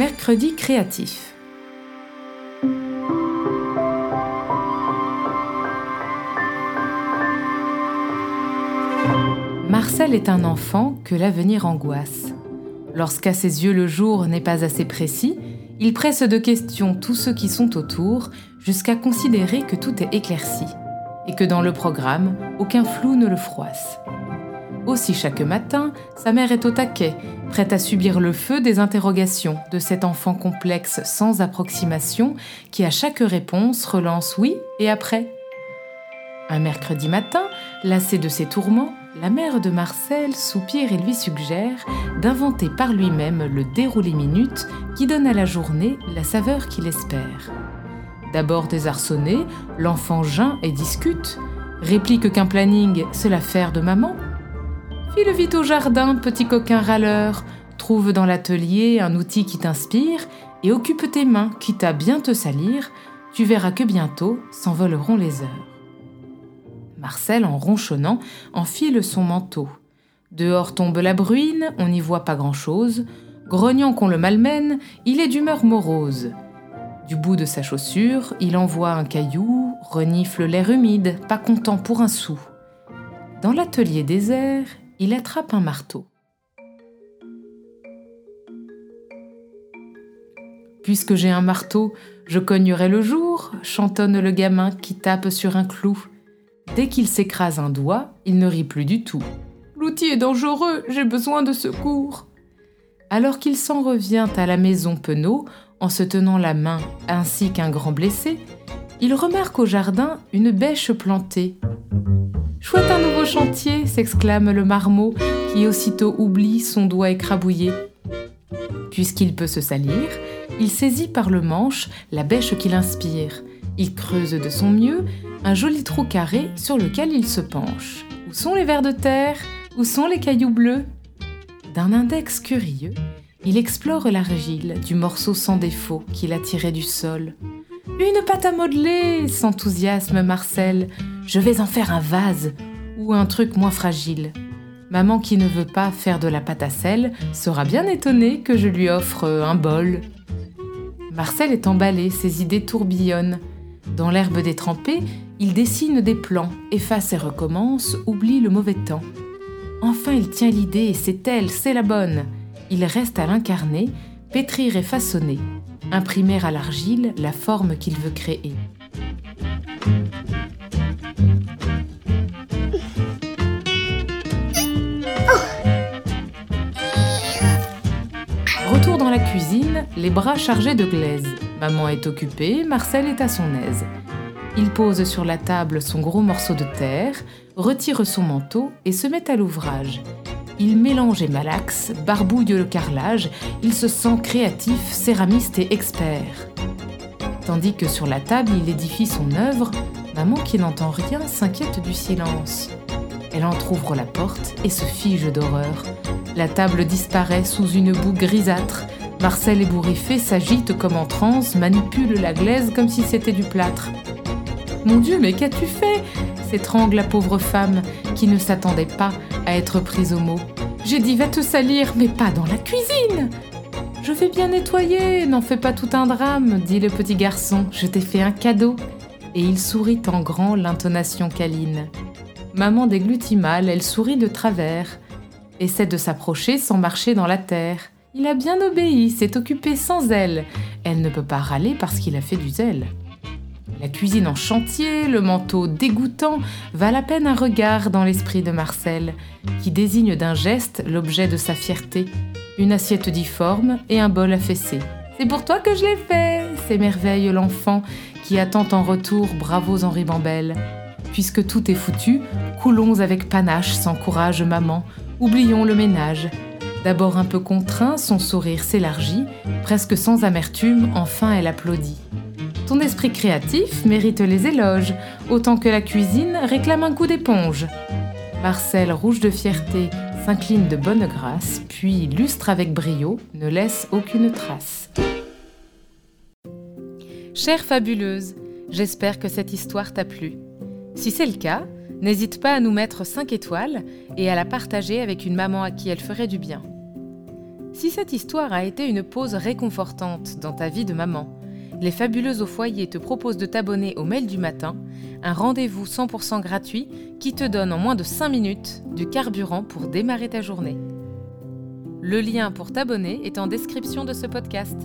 Mercredi créatif. Marcel est un enfant que l'avenir angoisse. Lorsqu'à ses yeux le jour n'est pas assez précis, il presse de questions tous ceux qui sont autour jusqu'à considérer que tout est éclairci et que dans le programme, aucun flou ne le froisse. Aussi chaque matin, sa mère est au taquet, prête à subir le feu des interrogations de cet enfant complexe sans approximation qui à chaque réponse relance oui et après. Un mercredi matin, lassé de ses tourments, la mère de Marcel soupire et lui suggère d'inventer par lui-même le déroulé minute qui donne à la journée la saveur qu'il espère. D'abord désarçonné, l'enfant geint et discute, réplique qu'un planning, c'est l'affaire de maman. File vite au jardin, petit coquin râleur, trouve dans l'atelier un outil qui t'inspire et occupe tes mains, quitte à bien te salir, tu verras que bientôt s'envoleront les heures. Marcel, en ronchonnant, enfile son manteau. Dehors tombe la bruine, on n'y voit pas grand-chose. Grognant qu'on le malmène, il est d'humeur morose. Du bout de sa chaussure, il envoie un caillou, renifle l'air humide, pas content pour un sou. Dans l'atelier désert, il attrape un marteau. Puisque j'ai un marteau, je cognerai le jour, chantonne le gamin qui tape sur un clou. Dès qu'il s'écrase un doigt, il ne rit plus du tout. L'outil est dangereux, j'ai besoin de secours. Alors qu'il s'en revient à la maison penaud, en se tenant la main ainsi qu'un grand blessé, il remarque au jardin une bêche plantée. Chantier s'exclame le marmot qui aussitôt oublie son doigt écrabouillé. Puisqu'il peut se salir, il saisit par le manche la bêche qu'il inspire. Il creuse de son mieux un joli trou carré sur lequel il se penche. Où sont les vers de terre? Où sont les cailloux bleus? D'un index curieux, il explore l'argile du morceau sans défaut qu'il a tiré du sol. Une pâte à modeler s'enthousiasme Marcel. Je vais en faire un vase un truc moins fragile. Maman qui ne veut pas faire de la pâte à sel sera bien étonnée que je lui offre un bol. Marcel est emballé, ses idées tourbillonnent. Dans l'herbe détrempée, il dessine des plans, efface et recommence, oublie le mauvais temps. Enfin, il tient l'idée c'est elle, c'est la bonne. Il reste à l'incarner, pétrir et façonner, imprimer à l'argile la forme qu'il veut créer. Retour dans la cuisine, les bras chargés de glaise. Maman est occupée, Marcel est à son aise. Il pose sur la table son gros morceau de terre, retire son manteau et se met à l'ouvrage. Il mélange et malaxe, barbouille le carrelage, il se sent créatif, céramiste et expert. Tandis que sur la table il édifie son œuvre, maman qui n'entend rien s'inquiète du silence. Elle entr'ouvre la porte et se fige d'horreur. La table disparaît sous une boue grisâtre. Marcel ébouriffé s'agite comme en transe, manipule la glaise comme si c'était du plâtre. Mon Dieu, mais qu'as-tu fait? s'étrangle la pauvre femme qui ne s'attendait pas à être prise au mot. J'ai dit va te salir, mais pas dans la cuisine. Je vais bien nettoyer, n'en fais pas tout un drame, dit le petit garçon. Je t'ai fait un cadeau. Et il sourit en grand, l'intonation câline. Maman déglutit mal, elle sourit de travers. Essaie de s'approcher sans marcher dans la terre. Il a bien obéi, s'est occupé sans elle. Elle ne peut pas râler parce qu'il a fait du zèle. La cuisine en chantier, le manteau dégoûtant, valent à peine un regard dans l'esprit de Marcel, qui désigne d'un geste l'objet de sa fierté. Une assiette difforme et un bol affaissé. C'est pour toi que je l'ai fait s'émerveille l'enfant, qui attend en retour bravos en ribambelle. Puisque tout est foutu, coulons avec panache sans courage maman, oublions le ménage. D'abord un peu contraint, son sourire s'élargit, presque sans amertume, enfin elle applaudit. Ton esprit créatif mérite les éloges, autant que la cuisine réclame un coup d'éponge. Marcel, rouge de fierté, s'incline de bonne grâce, puis lustre avec brio, ne laisse aucune trace. Chère fabuleuse, j'espère que cette histoire t'a plu. Si c'est le cas, n'hésite pas à nous mettre 5 étoiles et à la partager avec une maman à qui elle ferait du bien. Si cette histoire a été une pause réconfortante dans ta vie de maman, les Fabuleuses au foyer te proposent de t'abonner au mail du matin, un rendez-vous 100% gratuit qui te donne en moins de 5 minutes du carburant pour démarrer ta journée. Le lien pour t'abonner est en description de ce podcast.